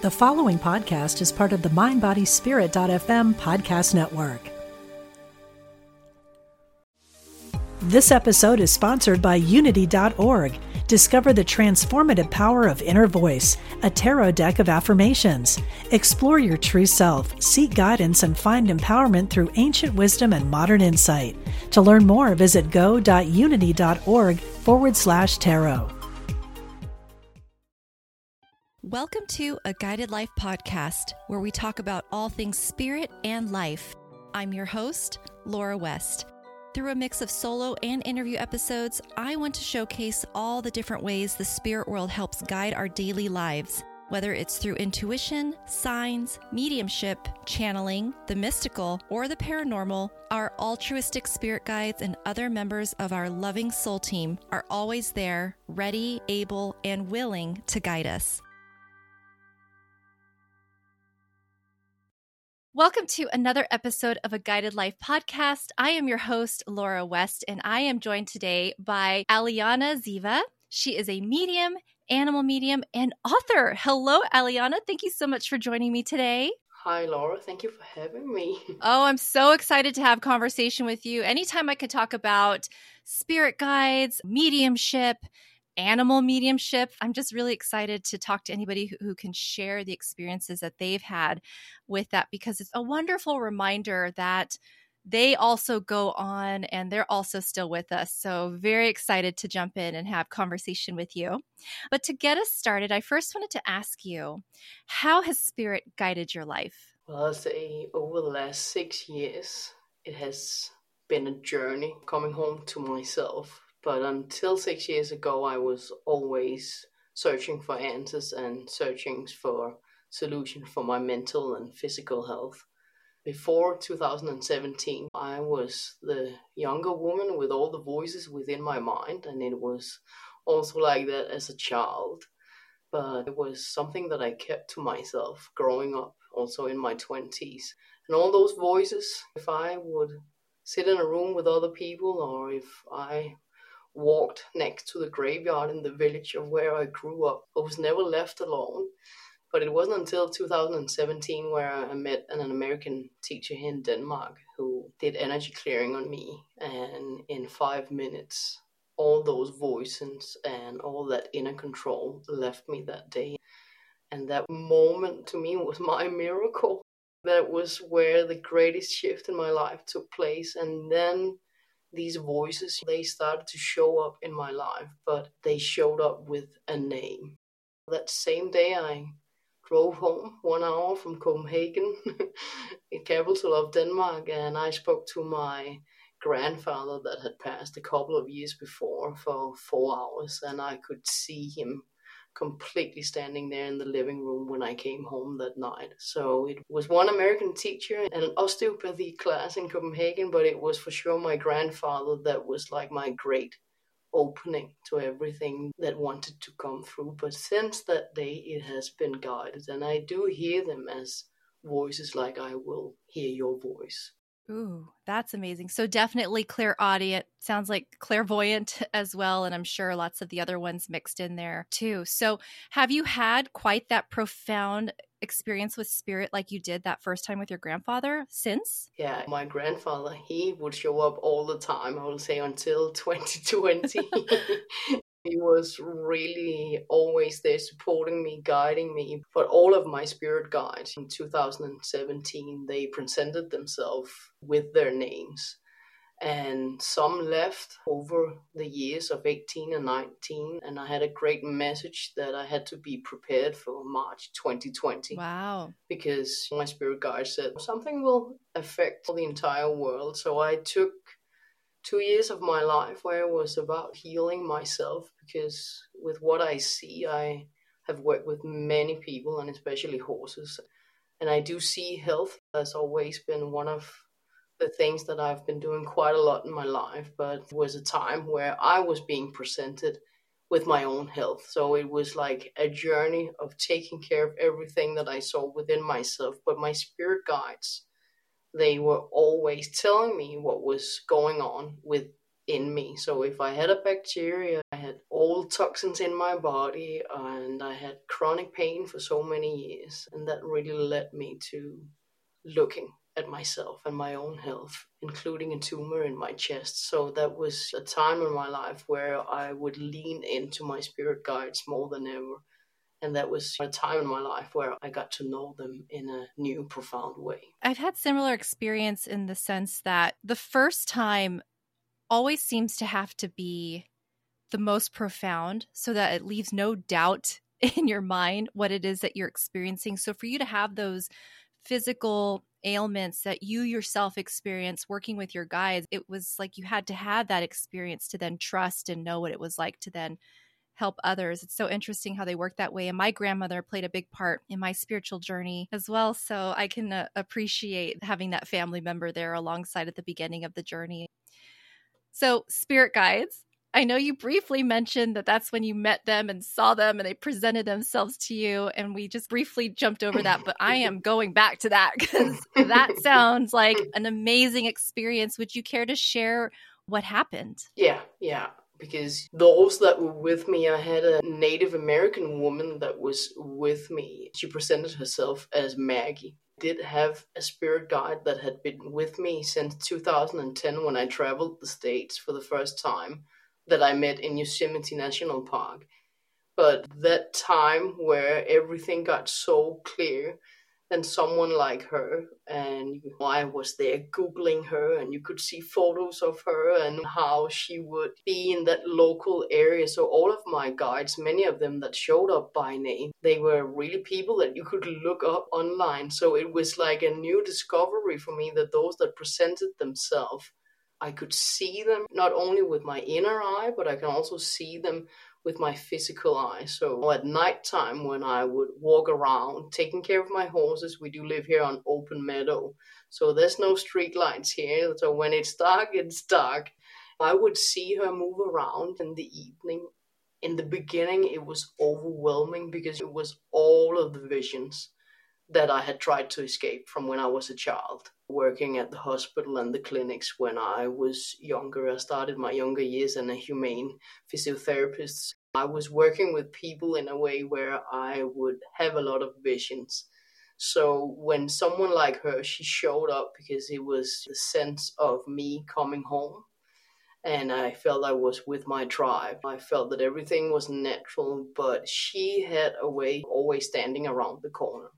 The following podcast is part of the MindBodySpirit.fm podcast network. This episode is sponsored by Unity.org. Discover the transformative power of Inner Voice, a tarot deck of affirmations. Explore your true self, seek guidance, and find empowerment through ancient wisdom and modern insight. To learn more, visit go.unity.org forward slash tarot. Welcome to a Guided Life podcast where we talk about all things spirit and life. I'm your host, Laura West. Through a mix of solo and interview episodes, I want to showcase all the different ways the spirit world helps guide our daily lives, whether it's through intuition, signs, mediumship, channeling, the mystical, or the paranormal. Our altruistic spirit guides and other members of our loving soul team are always there, ready, able, and willing to guide us. Welcome to another episode of a Guided Life podcast. I am your host, Laura West, and I am joined today by Aliana Ziva. She is a medium, animal medium, and author. Hello, Aliana. Thank you so much for joining me today. Hi, Laura. Thank you for having me. Oh, I'm so excited to have conversation with you. Anytime I can talk about spirit guides, mediumship, animal mediumship. I'm just really excited to talk to anybody who, who, can share the experiences that they've had with that because it's a wonderful reminder that they also go on and they're also still with us. So, very excited to jump in and have conversation with you. But to get us started, I first wanted to ask you how has spirit guided your life? Well, I'll say over the last six years, it has been a journey coming home to myself but until six years ago, I was always searching for answers and searching for solutions for my mental and physical health. Before 2017, I was the younger woman with all the voices within my mind, and it was also like that as a child. But it was something that I kept to myself growing up, also in my 20s. And all those voices, if I would sit in a room with other people or if I walked next to the graveyard in the village of where I grew up. I was never left alone. But it wasn't until 2017 where I met an American teacher here in Denmark who did energy clearing on me. And in five minutes, all those voices and all that inner control left me that day. And that moment to me was my miracle. That was where the greatest shift in my life took place. And then these voices they started to show up in my life but they showed up with a name. That same day i drove home one hour from copenhagen the capital of denmark and i spoke to my grandfather that had passed a couple of years before for four hours and i could see him completely standing there in the living room when I came home that night. So it was one American teacher and an osteopathy class in Copenhagen, but it was for sure my grandfather that was like my great opening to everything that wanted to come through. But since that day, it has been guided, and I do hear them as voices like I will hear your voice. Ooh, that's amazing. So definitely clear clairaudient. Sounds like clairvoyant as well. And I'm sure lots of the other ones mixed in there too. So have you had quite that profound experience with spirit like you did that first time with your grandfather since? Yeah, my grandfather, he would show up all the time, I would say until 2020. He was really always there supporting me, guiding me. But all of my spirit guides in 2017, they presented themselves with their names. And some left over the years of 18 and 19. And I had a great message that I had to be prepared for March 2020. Wow. Because my spirit guide said something will affect the entire world. So I took two years of my life where it was about healing myself because with what I see, I have worked with many people and especially horses. And I do see health has always been one of the things that I've been doing quite a lot in my life, but it was a time where I was being presented with my own health. So it was like a journey of taking care of everything that I saw within myself. But my spirit guides they were always telling me what was going on within me. So if I had a bacteria, I had old toxins in my body, and I had chronic pain for so many years. And that really led me to looking at myself and my own health, including a tumor in my chest. So that was a time in my life where I would lean into my spirit guides more than ever. And that was a time in my life where I got to know them in a new, profound way. I've had similar experience in the sense that the first time always seems to have to be the most profound so that it leaves no doubt in your mind what it is that you're experiencing. So for you to have those physical ailments that you yourself experience working with your guides, it was like you had to have that experience to then trust and know what it was like to then help others. It's so interesting how they work that way. And my grandmother played a big part in my spiritual journey as well. So I can uh, appreciate having that family member there alongside at the beginning of the journey. So, spirit guides, I know you briefly mentioned that that's when you met them and saw them and they presented themselves to you. And we just briefly jumped over that, but I am going back to that because that sounds like an amazing experience. Would you care to share what happened? Yeah, yeah. Because those that were with me, I had a Native American woman that was with me. She presented herself as Maggie did have a spirit guide that had been with me since 2010 when I traveled the States for the first time that I met in Yosemite National Park. But that time where everything got so clear, and someone like her, and I was there googling her, and you could see photos of her and how she would be in that local area. So all of my guides, many of them that showed up by name, they were really people that you could look up online. So it was like a new discovery for me that those that presented themselves I could see them not only with my inner eye, but I can also see them with my physical eye. So at night time, when I would walk around taking care of my horses, we do live here on open meadow. So there's no street lights here. So when it's dark, it's dark. I would see her move around in the evening. In the beginning, it was overwhelming because it was all of the visions that I had tried to escape from when I was a child, working at the hospital and the clinics when I was younger. I started my younger years as a humane physiotherapist. I was working with people in a way where I would have a lot of visions. So when someone like her, she showed up because it was the sense of me coming home. And I felt I was with my tribe. I felt that everything was natural, but she had a way always standing around the corner.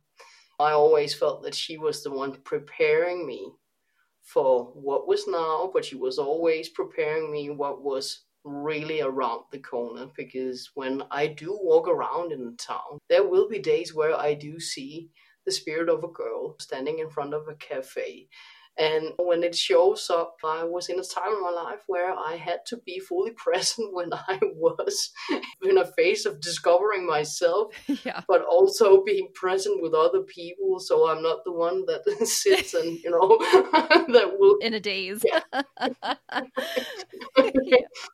I always felt that she was the one preparing me for what was now, but she was always preparing me what was really around the corner because when I do walk around in the town, there will be days where I do see the spirit of a girl standing in front of a cafe and when it shows up, I was in a time in my life where I had to be fully present when I was in a phase of discovering myself, yeah. but also being present with other people. So I'm not the one that sits and, you know, that will. In a daze. Yeah.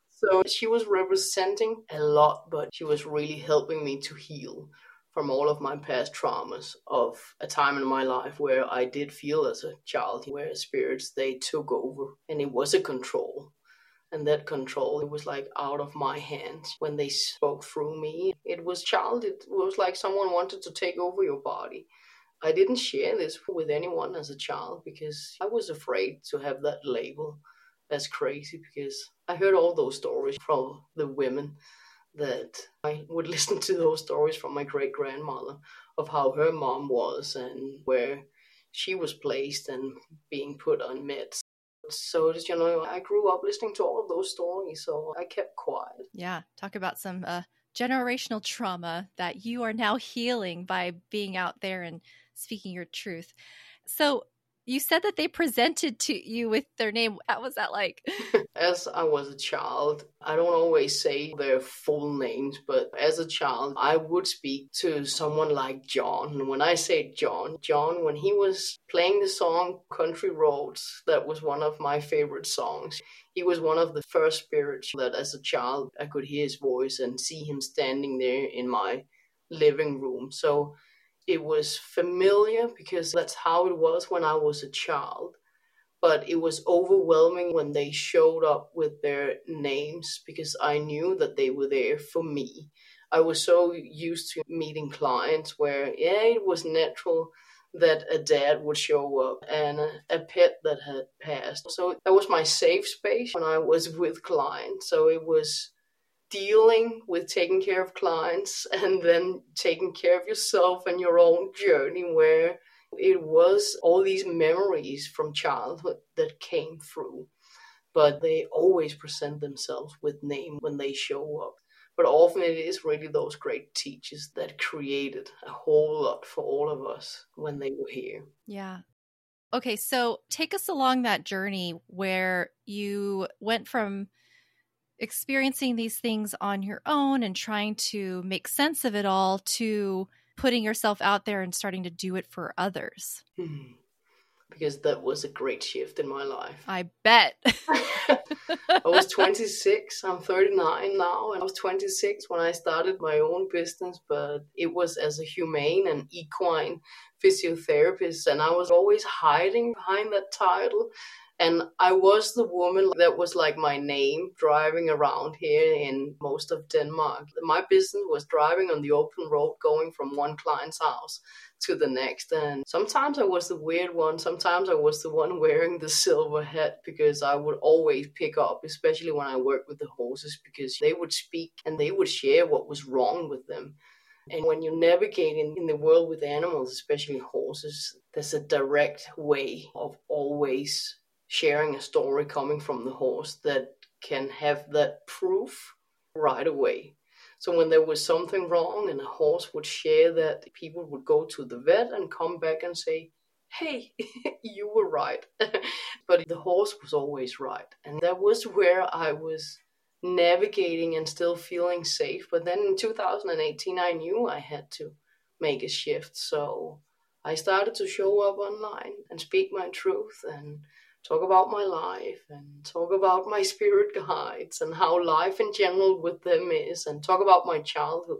so she was representing a lot, but she was really helping me to heal from all of my past traumas of a time in my life where I did feel as a child where spirits they took over and it was a control. And that control, it was like out of my hands when they spoke through me. It was child, it was like someone wanted to take over your body. I didn't share this with anyone as a child because I was afraid to have that label as crazy because I heard all those stories from the women that I would listen to those stories from my great grandmother of how her mom was and where she was placed and being put on meds. So, just, you know, I grew up listening to all of those stories, so I kept quiet. Yeah, talk about some uh, generational trauma that you are now healing by being out there and speaking your truth. So, you said that they presented to you with their name. What was that like? as I was a child, I don't always say their full names, but as a child, I would speak to someone like John. And when I say John, John, when he was playing the song Country Roads, that was one of my favorite songs. He was one of the first spirits that as a child I could hear his voice and see him standing there in my living room. So it was familiar because that's how it was when I was a child. but it was overwhelming when they showed up with their names because I knew that they were there for me. I was so used to meeting clients where, yeah, it was natural that a dad would show up and a, pet that had passed. So that was my safe space when I was with clients. So it was dealing with taking care of clients and then taking care of yourself and your own journey where it was all these memories from childhood that came through. But they always present themselves with name when they show up but often it is really those great teachers that created a whole lot for all of us when they were here. Yeah. Okay, so take us along that journey where you went from experiencing these things on your own and trying to make sense of it all to putting yourself out there and starting to do it for others. Hmm because that was a great shift in my life. I bet. I was 26, I'm 39 now, and I was 26 when I started my own business, but it was as a humane and equine physiotherapist, and I was always hiding behind that title and I was the woman that was like my name driving around here in most of Denmark. My business was driving on the open road, going from one client's house to the next. And sometimes I was the weird one. Sometimes I was the one wearing the silver hat because I would always pick up, especially when I worked with the horses, because they would speak and they would share what was wrong with them. And when you navigate in, in the world with animals, especially horses, there's a direct way of always sharing a story coming from the horse that can have that proof right away. So when there was something wrong and a horse would share that, people would go to the vet and come back and say, hey, you were right. but the horse was always right. And that was where I was navigating and still feeling safe. But then in 2018, I knew I had to make a shift. So I started to show up online and speak my truth and talk about my life and talk about my spirit guides and how life in general with them is and talk about my childhood.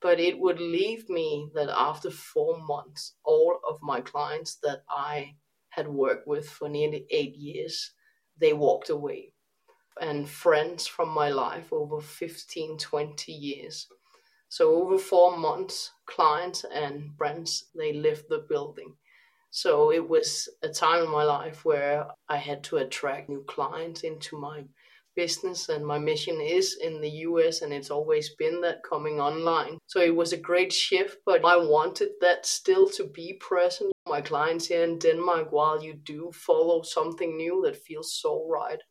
But it would leave me that after four months, all of my clients that I had worked with for nearly eight years, they walked away. And friends from my life over 15, 20 years. So over four months, clients and friends, they left the building so it was a time in my life where I had to attract new clients into my business and my mission is in the US and it's always been that coming online. So it was a great shift, but I wanted that still to be present. My clients here in Denmark, while you do follow something new that feels so right.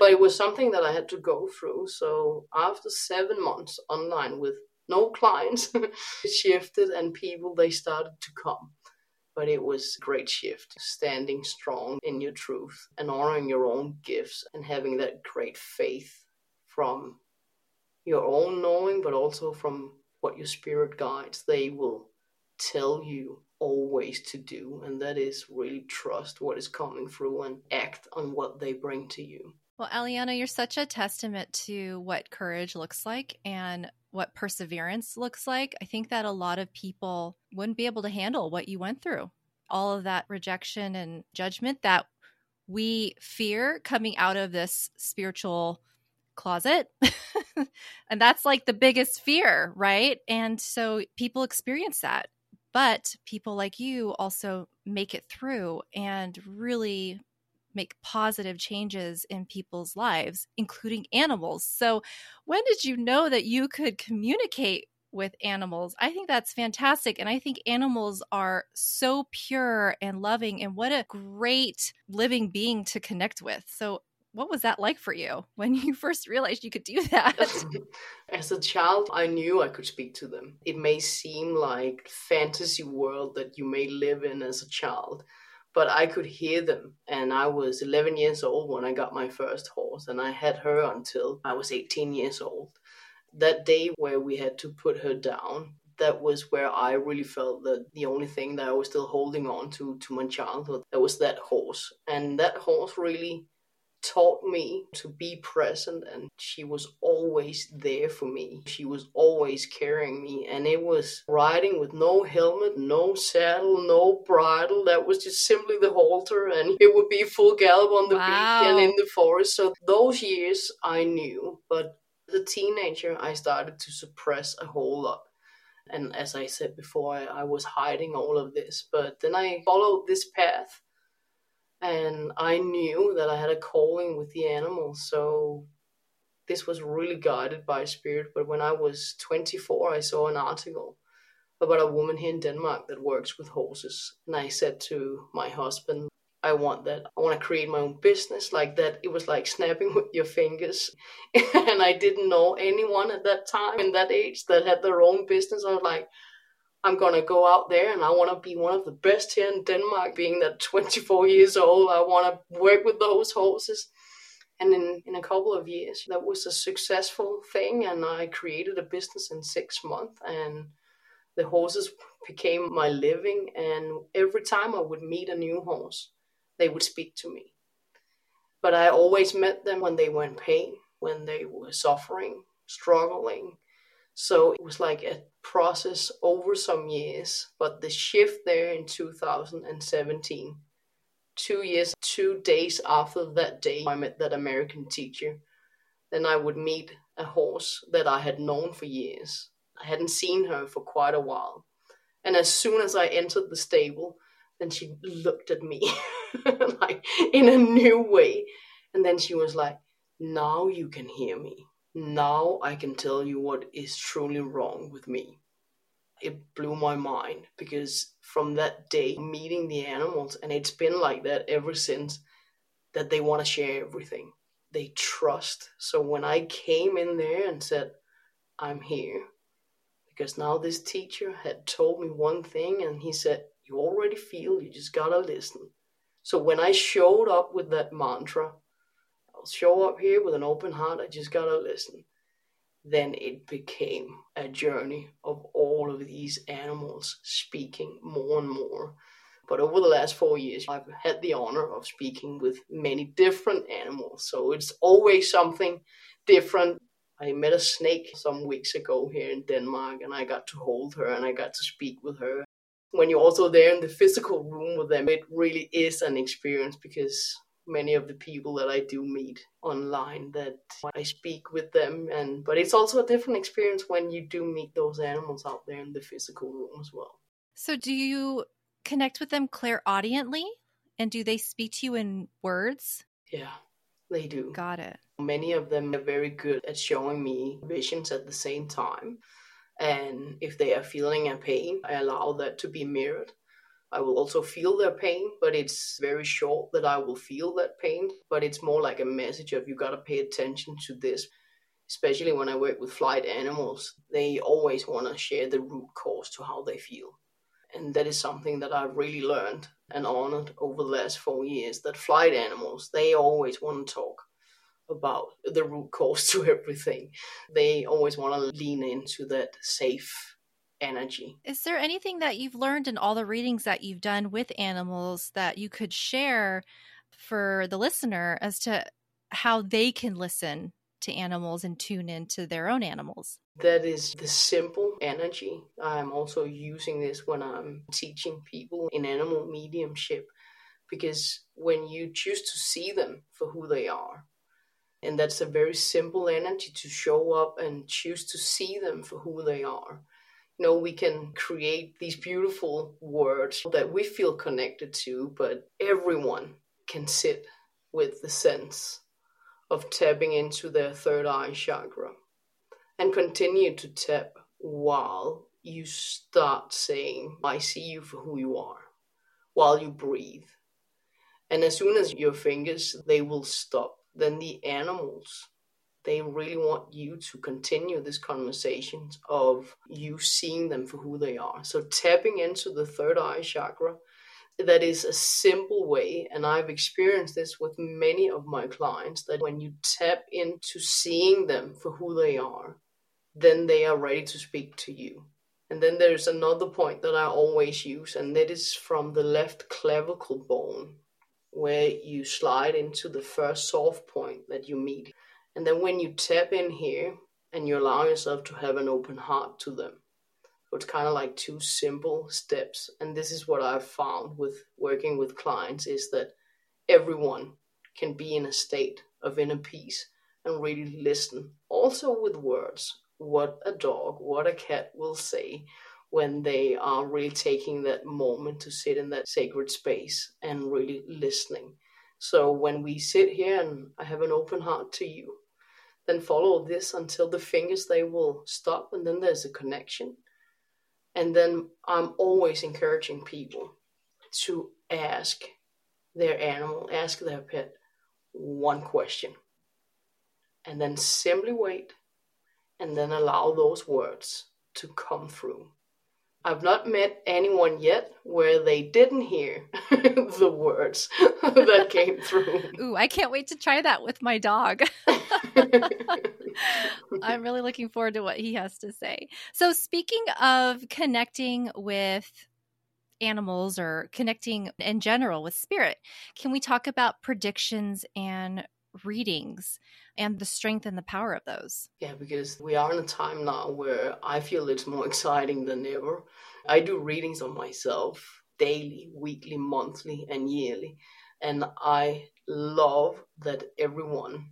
But it was something that I had to go through. So after seven months online with no clients, it shifted and people they started to come but it was a great shift standing strong in your truth and honoring your own gifts and having that great faith from your own knowing but also from what your spirit guides. They will tell you always to do and that is really trust what is coming through and act on what they bring to you. Well aliana you're such a testament to what courage looks like and what perseverance looks like, I think that a lot of people wouldn't be able to handle what you went through. All of that rejection and judgment that we fear coming out of this spiritual closet. and that's like the biggest fear, right? And so people experience that. But people like you also make it through and really make positive changes in people's lives, including animals. So, when did you know that you could communicate with animals? I think that's fantastic. And I think animals are so pure and loving, and what a great living being to connect with. So, what was that like for you when you first realized you could do that? As a child, I knew I could speak to them. It may seem like fantasy world that you may live in as a child, but I could hear them. And I was 11 years old when I got my first horse, and I had her until I was 18 years old. That day where we had to put her down, that was where I really felt that the only thing that I was still holding on to to my childhood that was that horse, and that horse really taught me to be present and she was always there for me. She was always carrying me and it was riding with no helmet, no saddle, no bridle. That was just simply the halter and it would be full gallop on the wow. beach and in the forest. So those years I knew, but as a teenager I started to suppress a whole lot. And as I said before, I, I was hiding all of this. But then I followed this path and I knew that I had a calling with the animals. So this was really guided by spirit. But when I was 24, I saw an article about a woman here in Denmark that works with horses. And I said to my husband, I want that. I want to create my own business like that. It was like snapping with your fingers. and I didn't know anyone at that time in that age that had their own business. I was like, I'm gonna go out there and I want to be one of the best here in Denmark. Being that 24 years old, I want to work with those horses. And in, in a couple of years, that was a successful thing, and I created a business in six months, and the horses became my living. And every time I would meet a new horse, they would speak to me. But I always met them when they were in pain, when they were suffering, struggling, so it was like a process over some years, but the shift there in 2017, two years, two days after that day, I met that American teacher. Then I would meet a horse that I had known for years. I hadn't seen her for quite a while. And as soon as I entered the stable, then she looked at me like in a new way. And then she was like, Now you can hear me. Now I can tell you what is truly wrong with me. It blew my mind because from that day, meeting the animals, and it's been like that ever since, that they want to share everything. They trust. So when I came in there and said, I'm here, because now this teacher had told me one thing, and he said, You already feel, you just gotta listen. So when I showed up with that mantra, show up here with an open heart. I just gotta listen. Then it became a journey of all of these animals speaking more and more. But over the last four years, I've had the honor of speaking with many different animals. So it's always something different. I met a snake some weeks ago here in Denmark, and I got to hold her and I got to speak with her. When you're also there in the physical room with them, it really is an experience because many of the people that I do meet online that I speak with them and but it's also a different experience when you do meet those animals out there in the physical room as well. So do you connect with them clairaudiently and do they speak to you in words? Yeah, they do. Got it. Many of them are very good at showing me visions at the same time. And if they are feeling a pain, I allow that to be mirrored. I will also feel their pain, but it's very short that I will feel that pain. But it's more like a message of you got to pay attention to this. Especially when I work with flight animals, they always want to share the root cause to how they feel. And that is something that I've really learned and honored over the last four years that flight animals, they always want to talk about the root cause to everything. They always want to lean into that safe energy. Is there anything that you've learned in all the readings that you've done with animals that you could share for the listener as to how they can listen to animals and tune into their own animals? That is the simple energy. I'm also using this when I'm teaching people in animal mediumship because when you choose to see them for who they are, and that's a very simple energy to show up and choose to see them for who they are know, we can create these beautiful words that we feel connected to, but everyone can sit with the sense of tapping into their third eye chakra and continue to tap while you start saying, I see you for who you are, while you breathe. And as soon as your fingers, they will stop, then the animals they really want you to continue this conversation of you seeing them for who they are. So tapping into the third eye chakra, that is a simple way, and I've experienced this with many of my clients, that when you tap into seeing them for who they are, then they are ready to speak to you. And then there's another point that I always use, and that is from the left clavicle bone where you slide into the first soft point that you meet. And then when you tap in here and you allow yourself to have an open heart to them. So it's kind of like two simple steps. And this is what I've found with working with clients is that everyone can be in a state of inner peace and really listen. Also with words, what a dog, what a cat will say when they are really taking that moment to sit in that sacred space and really listening. So when we sit here and I have an open heart to you, then follow this until the fingers they will stop and then there's a connection. And then I'm always encouraging people to ask their animal, ask their pet one question. And then simply wait and then allow those words to come through. I've not met anyone yet where they didn't hear the words that came through. Ooh, I can't wait to try that with my dog. I'm really looking forward to what he has to say. So, speaking of connecting with animals or connecting in general with spirit, can we talk about predictions and readings and the strength and the power of those? Yeah, because we are in a time now where I feel it's more exciting than ever. I do readings on myself daily, weekly, monthly, and yearly. And I love that everyone,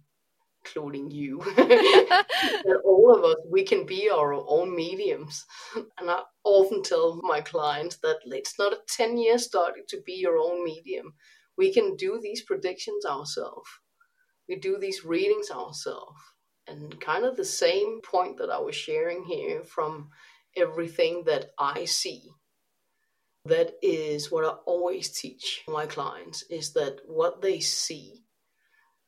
including you, that all of us, we can be our own mediums. And I often tell my clients that it's not a 10 year study to be your own medium. We can do these predictions ourselves we do these readings ourselves. And kind of the same point that I was sharing here from everything that I see. That is what I always teach my clients is that what they see,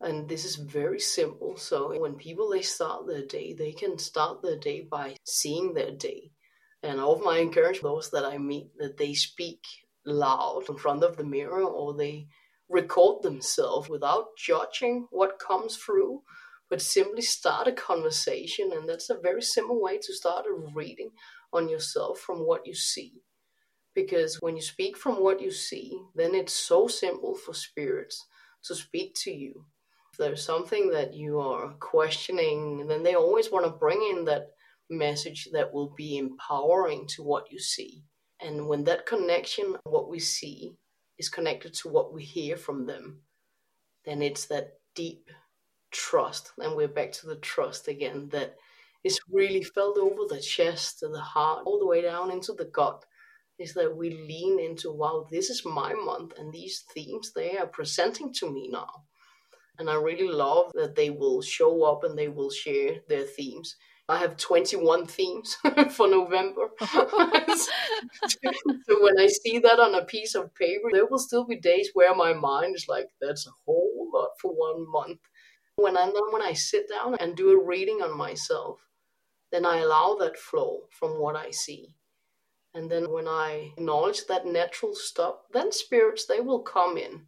and this is very simple. So when people they start their day, they can start their day by seeing their day. And of my encourage those that I meet that they speak loud in front of the mirror or they record themselves without judging what comes through, but simply start a conversation. And that's a very simple way to start a reading on yourself from what you see. Because when you speak from what you see, then it's so simple for spirits to speak to you. If there's something that you are questioning, then they always want to bring in that message that will be empowering to what you see. And when that connection, what we see, is connected to what we hear from them, then it's that deep trust. And we're back to the trust again that is really felt over the chest and the heart, all the way down into the gut. Is that we lean into, wow, this is my month, and these themes they are presenting to me now. And I really love that they will show up and they will share their themes. I have 21 themes for November. so when I see that on a piece of paper, there will still be days where my mind is like, that's a whole lot for one month. When I then when I sit down and do a reading on myself, then I allow that flow from what I see. And then when I acknowledge that natural stop, then spirits they will come in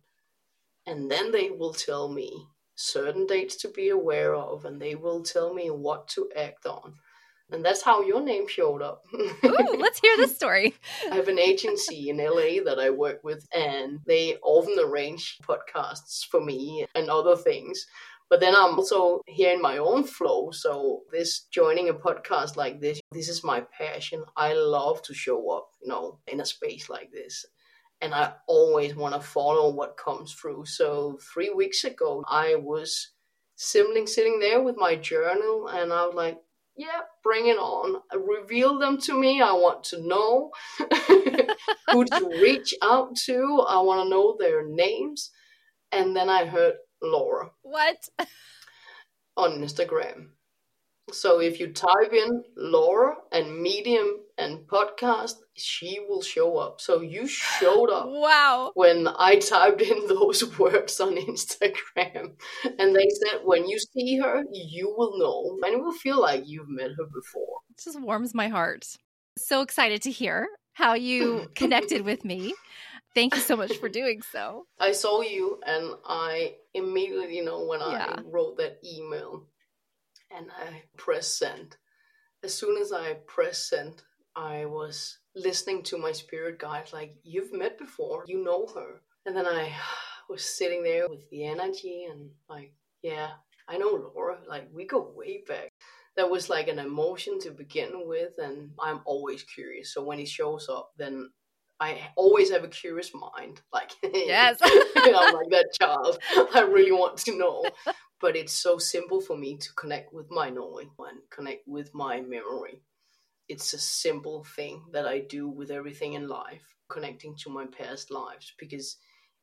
and then they will tell me certain dates to be aware of, and they will tell me what to act on. And that's how your name showed up. Ooh, let's hear this story. I have an agency in LA that I work with, and they often arrange podcasts for me and other things. But then I'm also here in my own flow. So this joining a podcast like this, this is my passion. I love to show up, you know, in a space like this and I always want to follow what comes through. So three weeks ago, I was sibling sitting there with my journal, and I was like, "Yeah, bring it on! Reveal them to me. I want to know who to reach out to. I want to know their names." And then I heard Laura. What? on Instagram. So if you type in Laura and Medium and podcast, she will show up. So you showed up. wow. When I typed in those words on Instagram. And they said, when you see her, you will know. And it will feel like you've met her before. It just warms my heart. So excited to hear how you connected with me. Thank you so much for doing so. I saw you and I immediately, you know, when yeah. I wrote that email, and I press send. As soon as I press send, I was listening to my spirit guide, like, You've met before, you know her. And then I was sitting there with the energy and like, yeah, I know Laura. Like we go way back. That was like an emotion to begin with, and I'm always curious. So when he shows up, then I always have a curious mind. Like yes, I'm like that child. I really want to know. But it's so simple for me to connect with my knowing and connect with my memory. It's a simple thing that I do with everything in life, connecting to my past lives because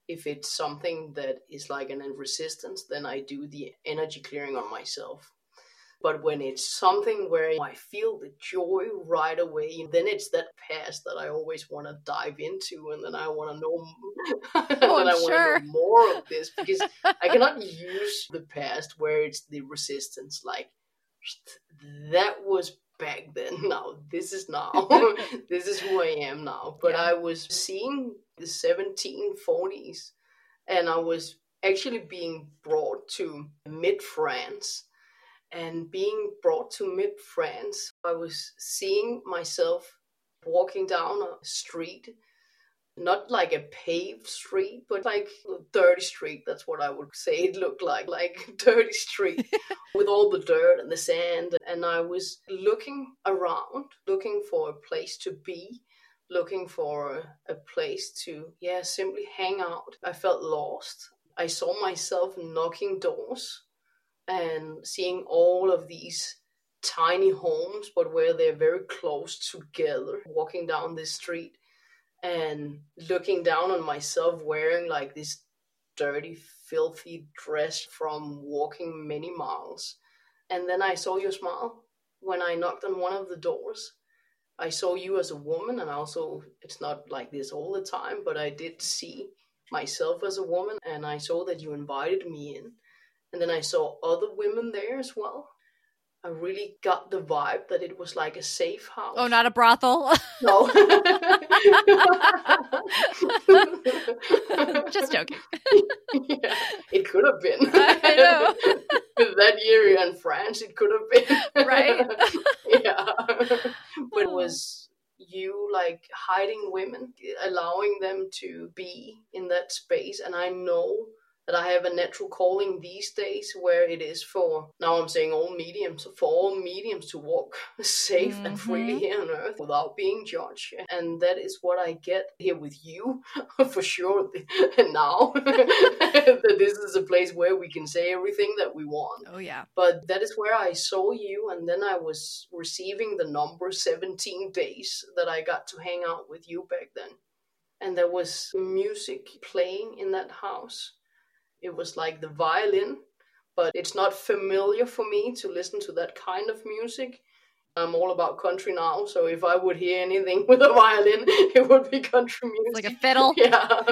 if it's something that is like an resistance, then I do the energy clearing on myself. But when it's something where I feel the joy right away, then it's that past that I always want to dive into, and then I want to know, oh, and I sure. want to know more of this because I cannot use the past where it's the resistance. Like that was back then. Now this is now. this is who I am now. But Yeah. I was seeing the 1740s, and I was actually being brought to mid France. And being brought to mid France, I was seeing myself walking down a street, not like a paved street, but like a dirty street. That's what I would say it looked like, like dirty street with all the dirt and the sand. And I was looking around, looking for a place to be, looking for a place to, yeah, simply hang out. I felt lost. I saw myself knocking doors and seeing all of these tiny homes, but where they're very close together, walking down this street and looking down on myself wearing like this dirty, filthy dress from walking many miles. And then I saw your smile when I knocked on one of the doors. I saw you as a woman, and also, it's not like this all the time, but I did see myself as a woman, and I saw that you invited me in. And then I saw other women there as well. I really got the vibe that it was like a safe house. Oh, not a brothel. No. Just joking. yeah, it could have been. I know. That year in France, it could have been. Right? yeah. But it oh. was you like hiding women, allowing them to be in that space. And I know that I have a natural calling these days where it is for, now I'm saying all mediums, for all mediums to walk safe and freely mm-hmm. here on earth without being judged. And that is what I get here with you for sure now. that this is a place where we can say everything that we want. Oh, yeah. But that is where I saw you, and then I was receiving the number 17 days that I got to hang out with you back then. And there was music playing in that house. It was like the violin, but it's not familiar for me to listen to that kind of music. I'm all about country now, so if I would hear anything with a violin, it would be country music. Like a fiddle. yeah.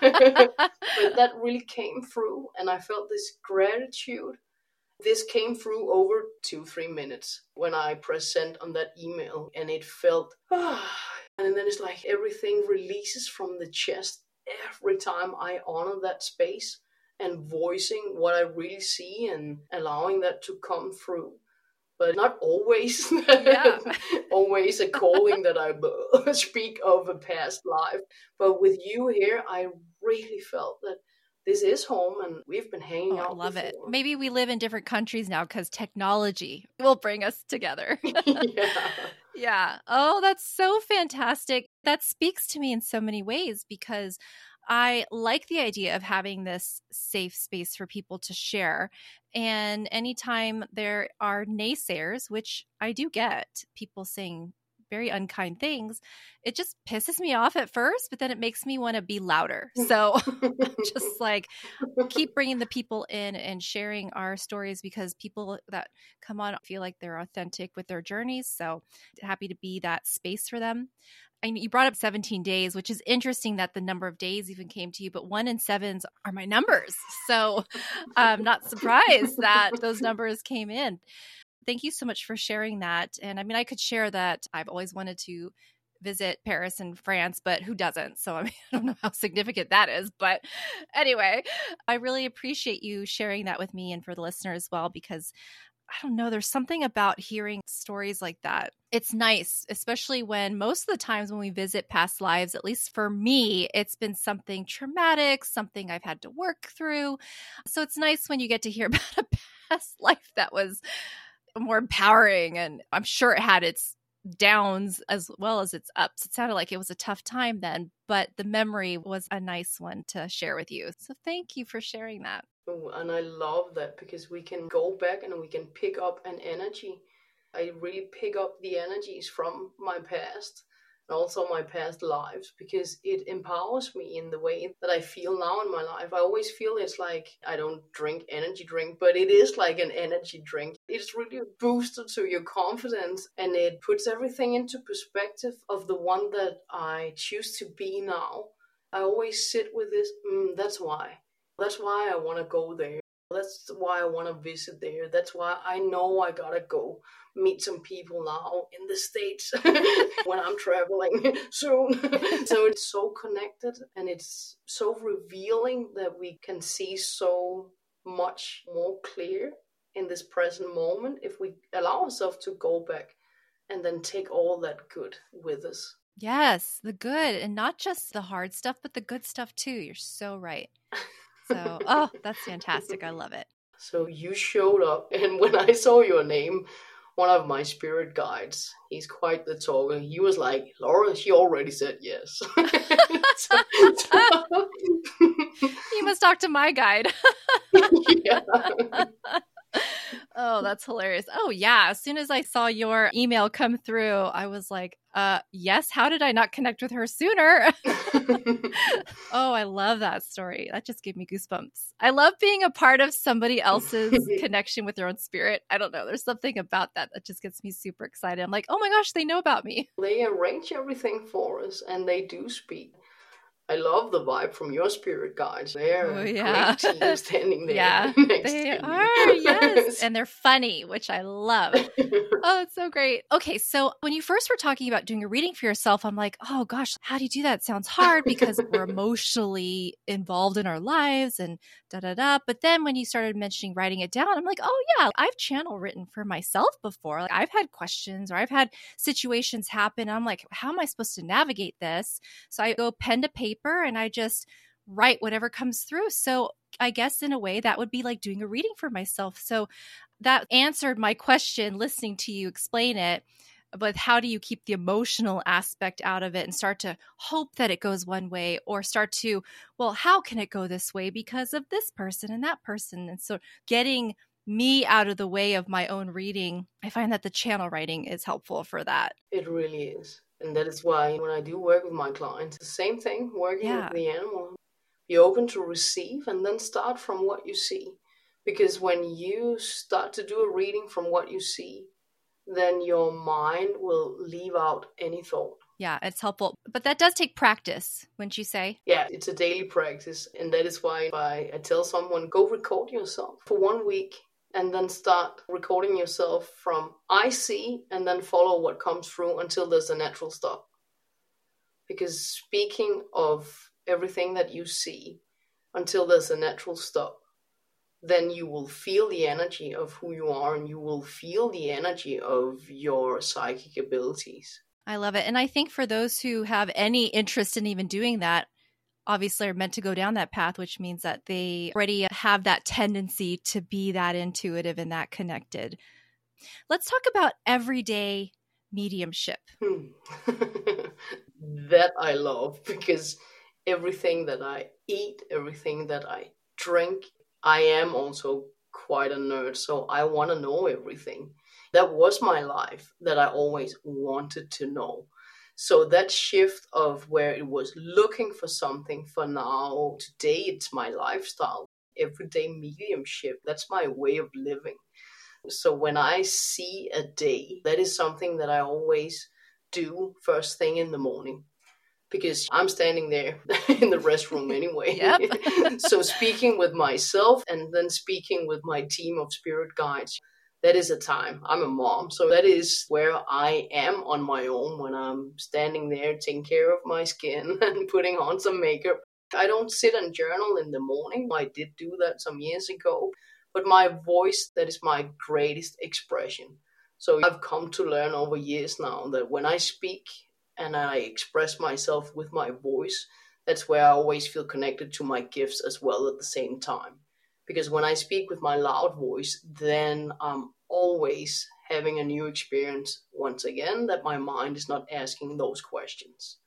but that really came through, and I felt this gratitude. This came through over two, three minutes when I pressed send on that email, and it felt, and then it's like everything releases from the chest every time I honor that space and voicing what I really see and allowing that to come through. But not always, Yeah. always a calling that I speak of a past life. But with you here, I really felt that this is home and we've been hanging Oh, I out. love it. Maybe we live in different countries now because technology will bring us together. yeah. Yeah. Oh, that's so fantastic. That speaks to me in so many ways because I like the idea of having this safe space for people to share. And anytime there are naysayers, which I do get, people saying very unkind things, it just pisses me off at first, but then it makes me want to be louder. Mm. So just like keep bringing the people in and sharing our stories because people that come on feel like they're authentic with their journeys. So happy to be that space for them. I mean, you brought up 17 days, which is interesting that the number of days even came to you, but one and sevens are my numbers. So I'm not surprised that those numbers came in. Thank you so much for sharing that. And I mean, I could share that I've always wanted to visit Paris and France, but who doesn't? So I, mean, I don't know how significant that is. But anyway, I really appreciate you sharing that with me and for the listener as well, because I don't know, there's something about hearing stories like that. It's nice, especially when most of the times when we visit past lives, at least for me, it's been something traumatic, something I've had to work through. So it's nice when you get to hear about a past life that was more empowering. And I'm sure it had its downs as well as its ups. It sounded like it was a tough time then, but the memory was a nice one to share with you. So thank you for sharing that. and I love that because we can go back and we can pick up an energy. I really pick up the energies from my past and also my past lives because it empowers me in the way that I feel now in my life. I always feel it's like I don't drink energy drink, but it is like an energy drink. It's really a booster to your confidence and it puts everything into perspective of the one that I choose to be now. I always sit with this, mm, that's why. That's why I want to go there. That's why I want to visit there. That's why I know I gotta go meet some people now in the States when I'm traveling soon. so it's so connected and it's so revealing that we can see so much more clear in this present moment if we allow ourselves to go back and then take all that good with us. Yes, the good and not just the hard stuff, but the good stuff too. You're so right. So, oh, that's fantastic. I love it. So you showed up, and when I saw your name, one of my spirit guides, he's quite the talker. He was like, Laura, she already said yes. so, so... you must talk to my guide. yeah. oh, that's hilarious. Oh, yeah. As soon as I saw your email come through, I was like, uh, yes, how did I not connect with her sooner? oh, I love that story. That just gave me goosebumps. I love being a part of somebody else's connection with their own spirit. I don't know. There's something about that that just gets me super excited. I'm like, oh my gosh, they know about me. They arrange everything for us and they do speak. I love the vibe from your spirit guides. They're oh, yeah. great team standing there. yeah, they are. Yes, and they're funny, which I love. oh, it's so great. Okay, so when you first were talking about doing a reading for yourself, I'm like, oh gosh, how do you do that? It sounds hard because we're emotionally involved in our lives and da da da. But then when you started mentioning writing it down, I'm like, oh yeah, I've channel written for myself before. Like I've had questions or I've had situations happen. I'm like, how am I supposed to navigate this? So I go pen to paper paper and I just write whatever comes through. So I guess in a way that would be like doing a reading for myself. So that answered my question listening to you explain it. But how do you keep the emotional aspect out of it and start to hope that it goes one way or start to, well, how can it go this way because of this person and that person? And so getting me out of the way of my own reading, I find that the channel writing is helpful for that. It really is. And that is why when I do work with my clients, the same thing, working yeah. with the animal, be open to receive and then start from what you see. Because when you start to do a reading from what you see, then your mind will leave out any thought. Yeah, it's helpful. But that does take practice, wouldn't you say? Yeah, it's a daily practice. And that is why I, I tell someone go record yourself for one week and then start recording yourself from I see and then follow what comes through until there's a natural stop. Because speaking of everything that you see until there's a natural stop, then you will feel the energy of who you are and you will feel the energy of your psychic abilities. I love it. And I think for those who have any interest in even doing that, obviously are meant to go down that path, which means that they already have that tendency to be that intuitive and that connected. Let's talk about everyday mediumship. Hmm. that I love because everything that I eat, everything that I drink, I am also quite a nerd, so I want to know everything. That was my life that I always wanted to know. So that shift of where it was looking for something for now, today it's my lifestyle, everyday mediumship. That's my way of living. So when I see a day, that is something that I always do first thing in the morning because I'm standing there in the restroom anyway. so speaking with myself and then speaking with my team of spirit guides that is a time. I'm a mom, so that is where I am on my own when I'm standing there taking care of my skin and putting on some makeup. I don't sit and journal in the morning. I did do that some years ago, but my voice, that is my greatest expression. So I've come to learn over years now that when I speak and I express myself with my voice, that's where I always feel connected to my gifts as well at the same time. Because when I speak with my loud voice, then I'm always having a new experience once again that my mind is not asking those questions.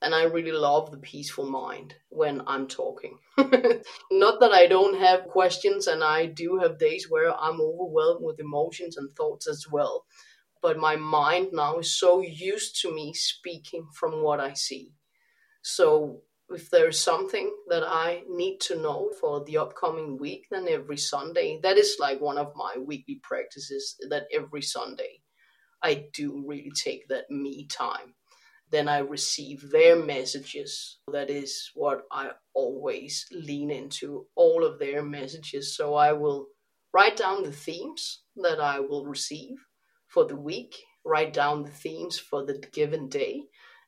And I really love the peaceful mind when I'm talking. not that I don't have questions, and I do have days where I'm overwhelmed with emotions and thoughts as well. But my mind now is so used to me speaking from what I see. So if there's something that I need to know for the upcoming week, then every Sunday, that is like one of my weekly practices that every Sunday I do really take that me time. Then I receive their messages. That is what I always lean into, all of their messages. So I will write down the themes that I will receive for the week, write down the themes for the given day,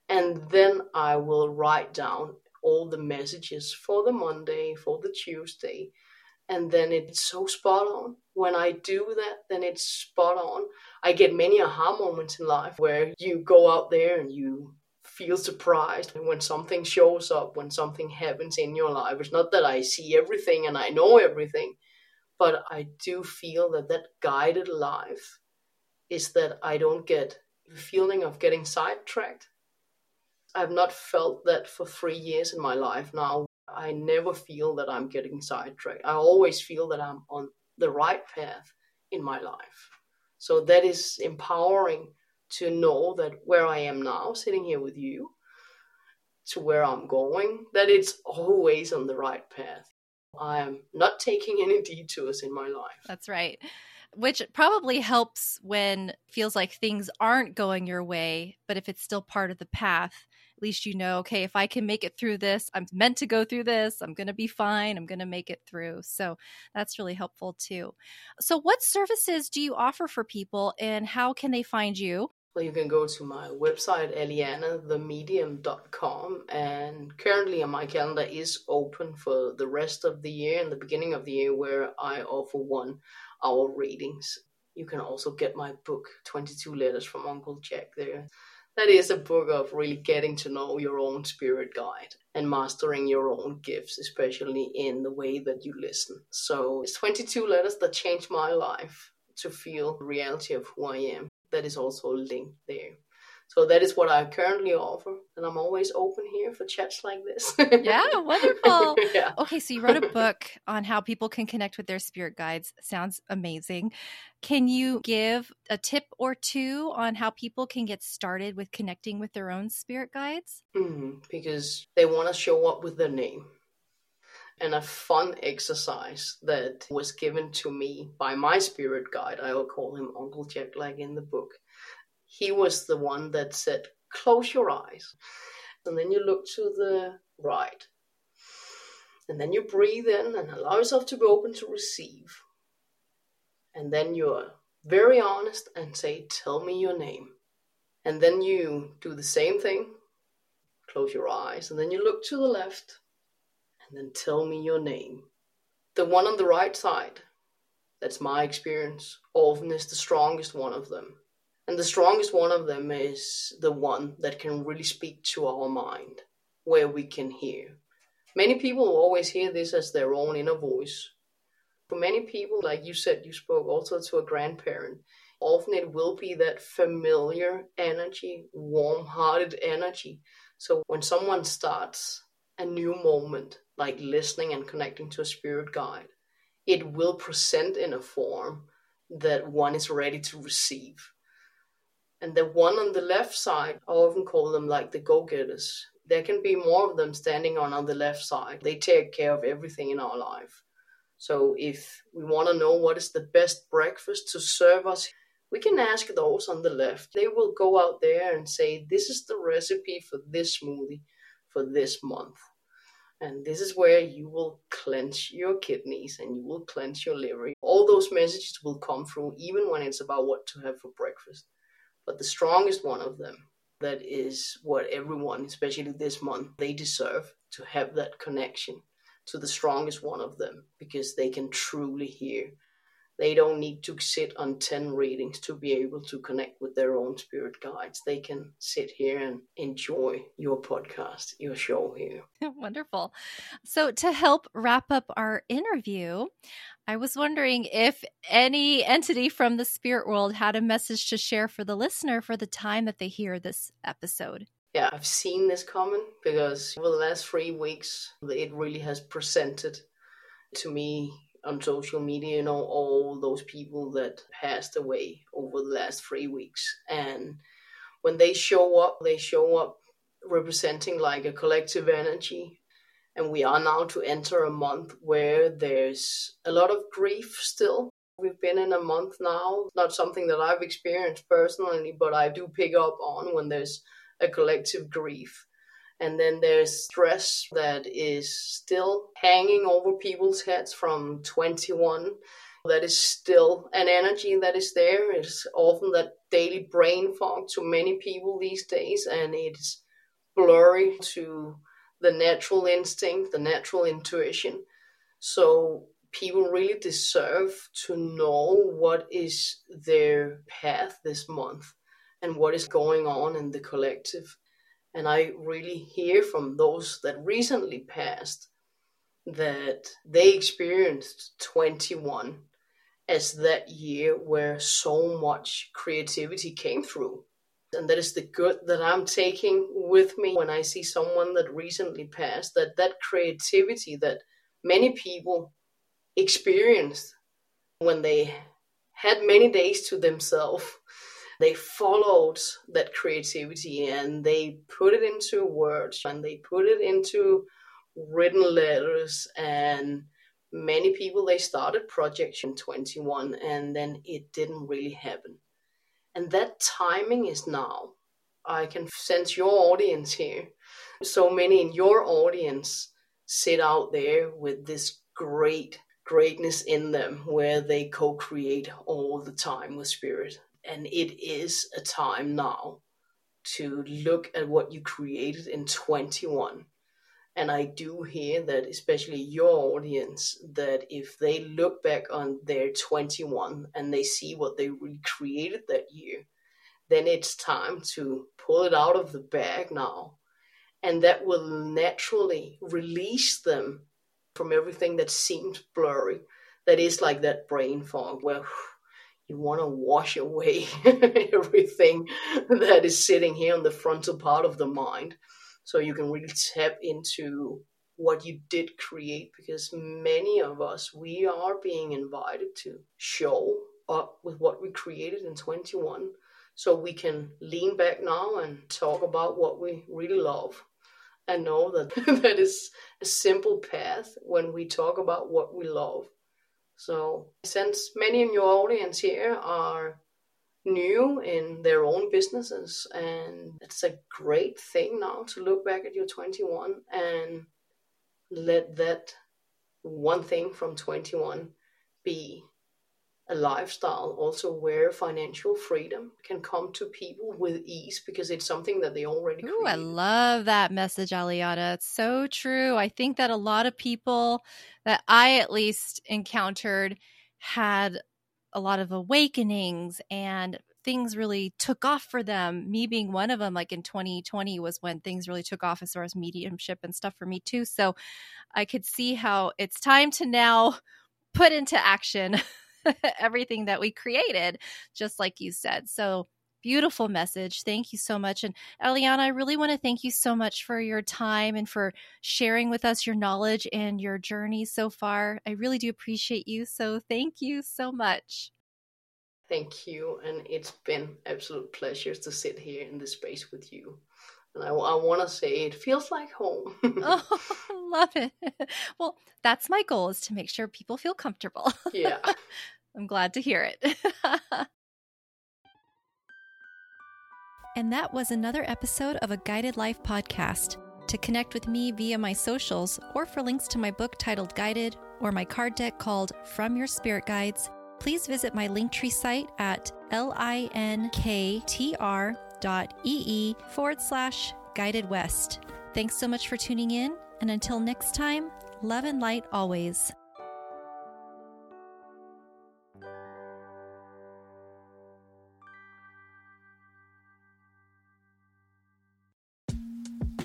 and then I will write down all the messages for the Monday, for the Tuesday, and then it's so spot on. When I do that, then it's spot on. I get many aha moments in life where you go out there and you feel surprised when something shows up, when something happens in your life. It's not that I see everything and I know everything, but I do feel that that guided life is that I don't get the feeling of getting sidetracked I've not felt that for three years in my life now. I never feel that I'm getting sidetracked. I always feel that I'm on the right path in my life. So that is empowering to know that where I am now, sitting here with you, to where I'm going, that it's always on the right path. I am not taking any detours in my life. That's right. Which probably helps when feels like things aren't going your way, but if it's still part of the path, at least you know, okay, if I can make it through this, I'm meant to go through this, I'm going to be fine, I'm going to make it through. So that's really helpful too. So, what services do you offer for people and how can they find you? Well, you can go to my website, alianathemedium.com, and currently my calendar is open for the rest of the year and the beginning of the year where I offer one hour readings. You can also get my book, 22 Letters from Uncle Jack, there that is a book of really getting to know your own spirit guide and mastering your own gifts, especially in the way that you listen. So it's 22 letters that changed my life to feel the reality of who I am. That is also linked there. So that is what I currently offer, and I'm always open here for chats like this. yeah, wonderful. yeah. Okay, so you wrote a book on how people can connect with their spirit guides. Sounds amazing. Can you give a tip or two on how people can get started with connecting with their own spirit guides? Mm-hmm, because they want to show up with their name. And a fun exercise that was given to me by my spirit guide, I will call him Uncle Jack, like in the book he was the one that said, Close your eyes. And then you look to the right. And then you breathe in and allow yourself to be open to receive. And then you're very honest and say, Tell me your name. And then you do the same thing. Close your eyes. And then you look to the left. And then tell me your name. The one on the right side, that's my experience, often is the strongest one of them. And the strongest one of them is the one that can really speak to our mind, where we can hear. Many people always hear this as their own inner voice. For many people, like you said, you spoke also to a grandparent, often it will be that familiar energy, warm hearted energy. So when someone starts a new moment, like listening and connecting to a spirit guide, it will present in a form that one is ready to receive. And the one on the left side, I often call them like the go getters. There can be more of them standing on, on the left side. They take care of everything in our life. So if we want to know what is the best breakfast to serve us, we can ask those on the left. They will go out there and say, This is the recipe for this smoothie for this month. And this is where you will clench your kidneys and you will clench your liver. All those messages will come through, even when it's about what to have for breakfast. But the strongest one of them, that is what everyone, especially this month, they deserve to have that connection, to the strongest one of them because they can truly hear they don't need to sit on 10 readings to be able to connect with their own spirit guides. They can sit here and enjoy your podcast, your show here. Wonderful. So, to help wrap up our interview, I was wondering if any entity from the spirit world had a message to share for the listener for the time that they hear this episode. Yeah, I've seen this coming because over the last three weeks, it really has presented to me on social media, you know, all those people that passed away over the last three weeks. And when they show up, they show up representing like a collective energy. And we are now to enter a month where there's a lot of grief still. We've been in a month now, not something that I've experienced personally, but I do pick up on when there's a collective grief and then there's stress that is still hanging over people's heads from 21. That is still an energy that is there. It's often that daily brain fog to many people these days, and it's blurry to the natural instinct, the natural intuition. So people really deserve to know what is their path this month and what is going on in the collective. And I really hear from those that recently passed that they experienced 21 as that year where so much creativity came through. And that is the good that I'm taking with me when I see someone that recently passed, that that creativity that many people experienced when they had many days to themselves they followed that creativity and they put it into words and they put it into written letters. And many people they started projects in 21 and then it didn't really happen and that timing is now. I can sense your audience here. So many in your audience sit out there with this great greatness in them where they co-create all the time with spirit. And it is a time now to look at what you created in 21 and i do hear that especially your audience that if they look back on their 21 and they see what they recreated that year then it's time to pull it out of the bag now. And that will naturally release them from everything that seems blurry that is like that brain fog where you want to wash away everything that is sitting here on the frontal part of the mind so you can really tap into what you did create because many of us we are being invited to show up with what we created in 21 so we can lean back now and talk about what we really love and know that that is a simple path when we talk about what we love. So, since many in your audience here are new in their own businesses, and it's a great thing now to look back at your 21 and let that one thing from 21 be a lifestyle also where financial freedom can come to people with ease because it's something that they already Ooh, I love that message, Aliana. It's so true. I think that a lot of people that I at least encountered had a lot of awakenings and things really took off for them. Me being one of them, like in 2020 was when things really took off as far as mediumship and stuff for me too. So I could see how it's time to now put into action everything that we created, just like you said. So beautiful message. Thank you so much. And Aliana, I really want to thank you so much for your time and for sharing with us your knowledge and your journey so far. I really do appreciate you. So thank you so much. Thank you. And it's been absolute pleasure to sit here in this space with you. And I, I want to say it feels like home. oh, love it. Well, that's my goal is to make sure people feel comfortable. Yeah. I'm glad to hear it. And that was another episode of a Guided Life podcast. To connect with me via my socials or for links to my book titled Guided or my card deck called From Your Spirit Guides, please visit my Linktree site at linktr.ee forward slash guided west. Thanks so much for tuning in, and until next time, Love and light always.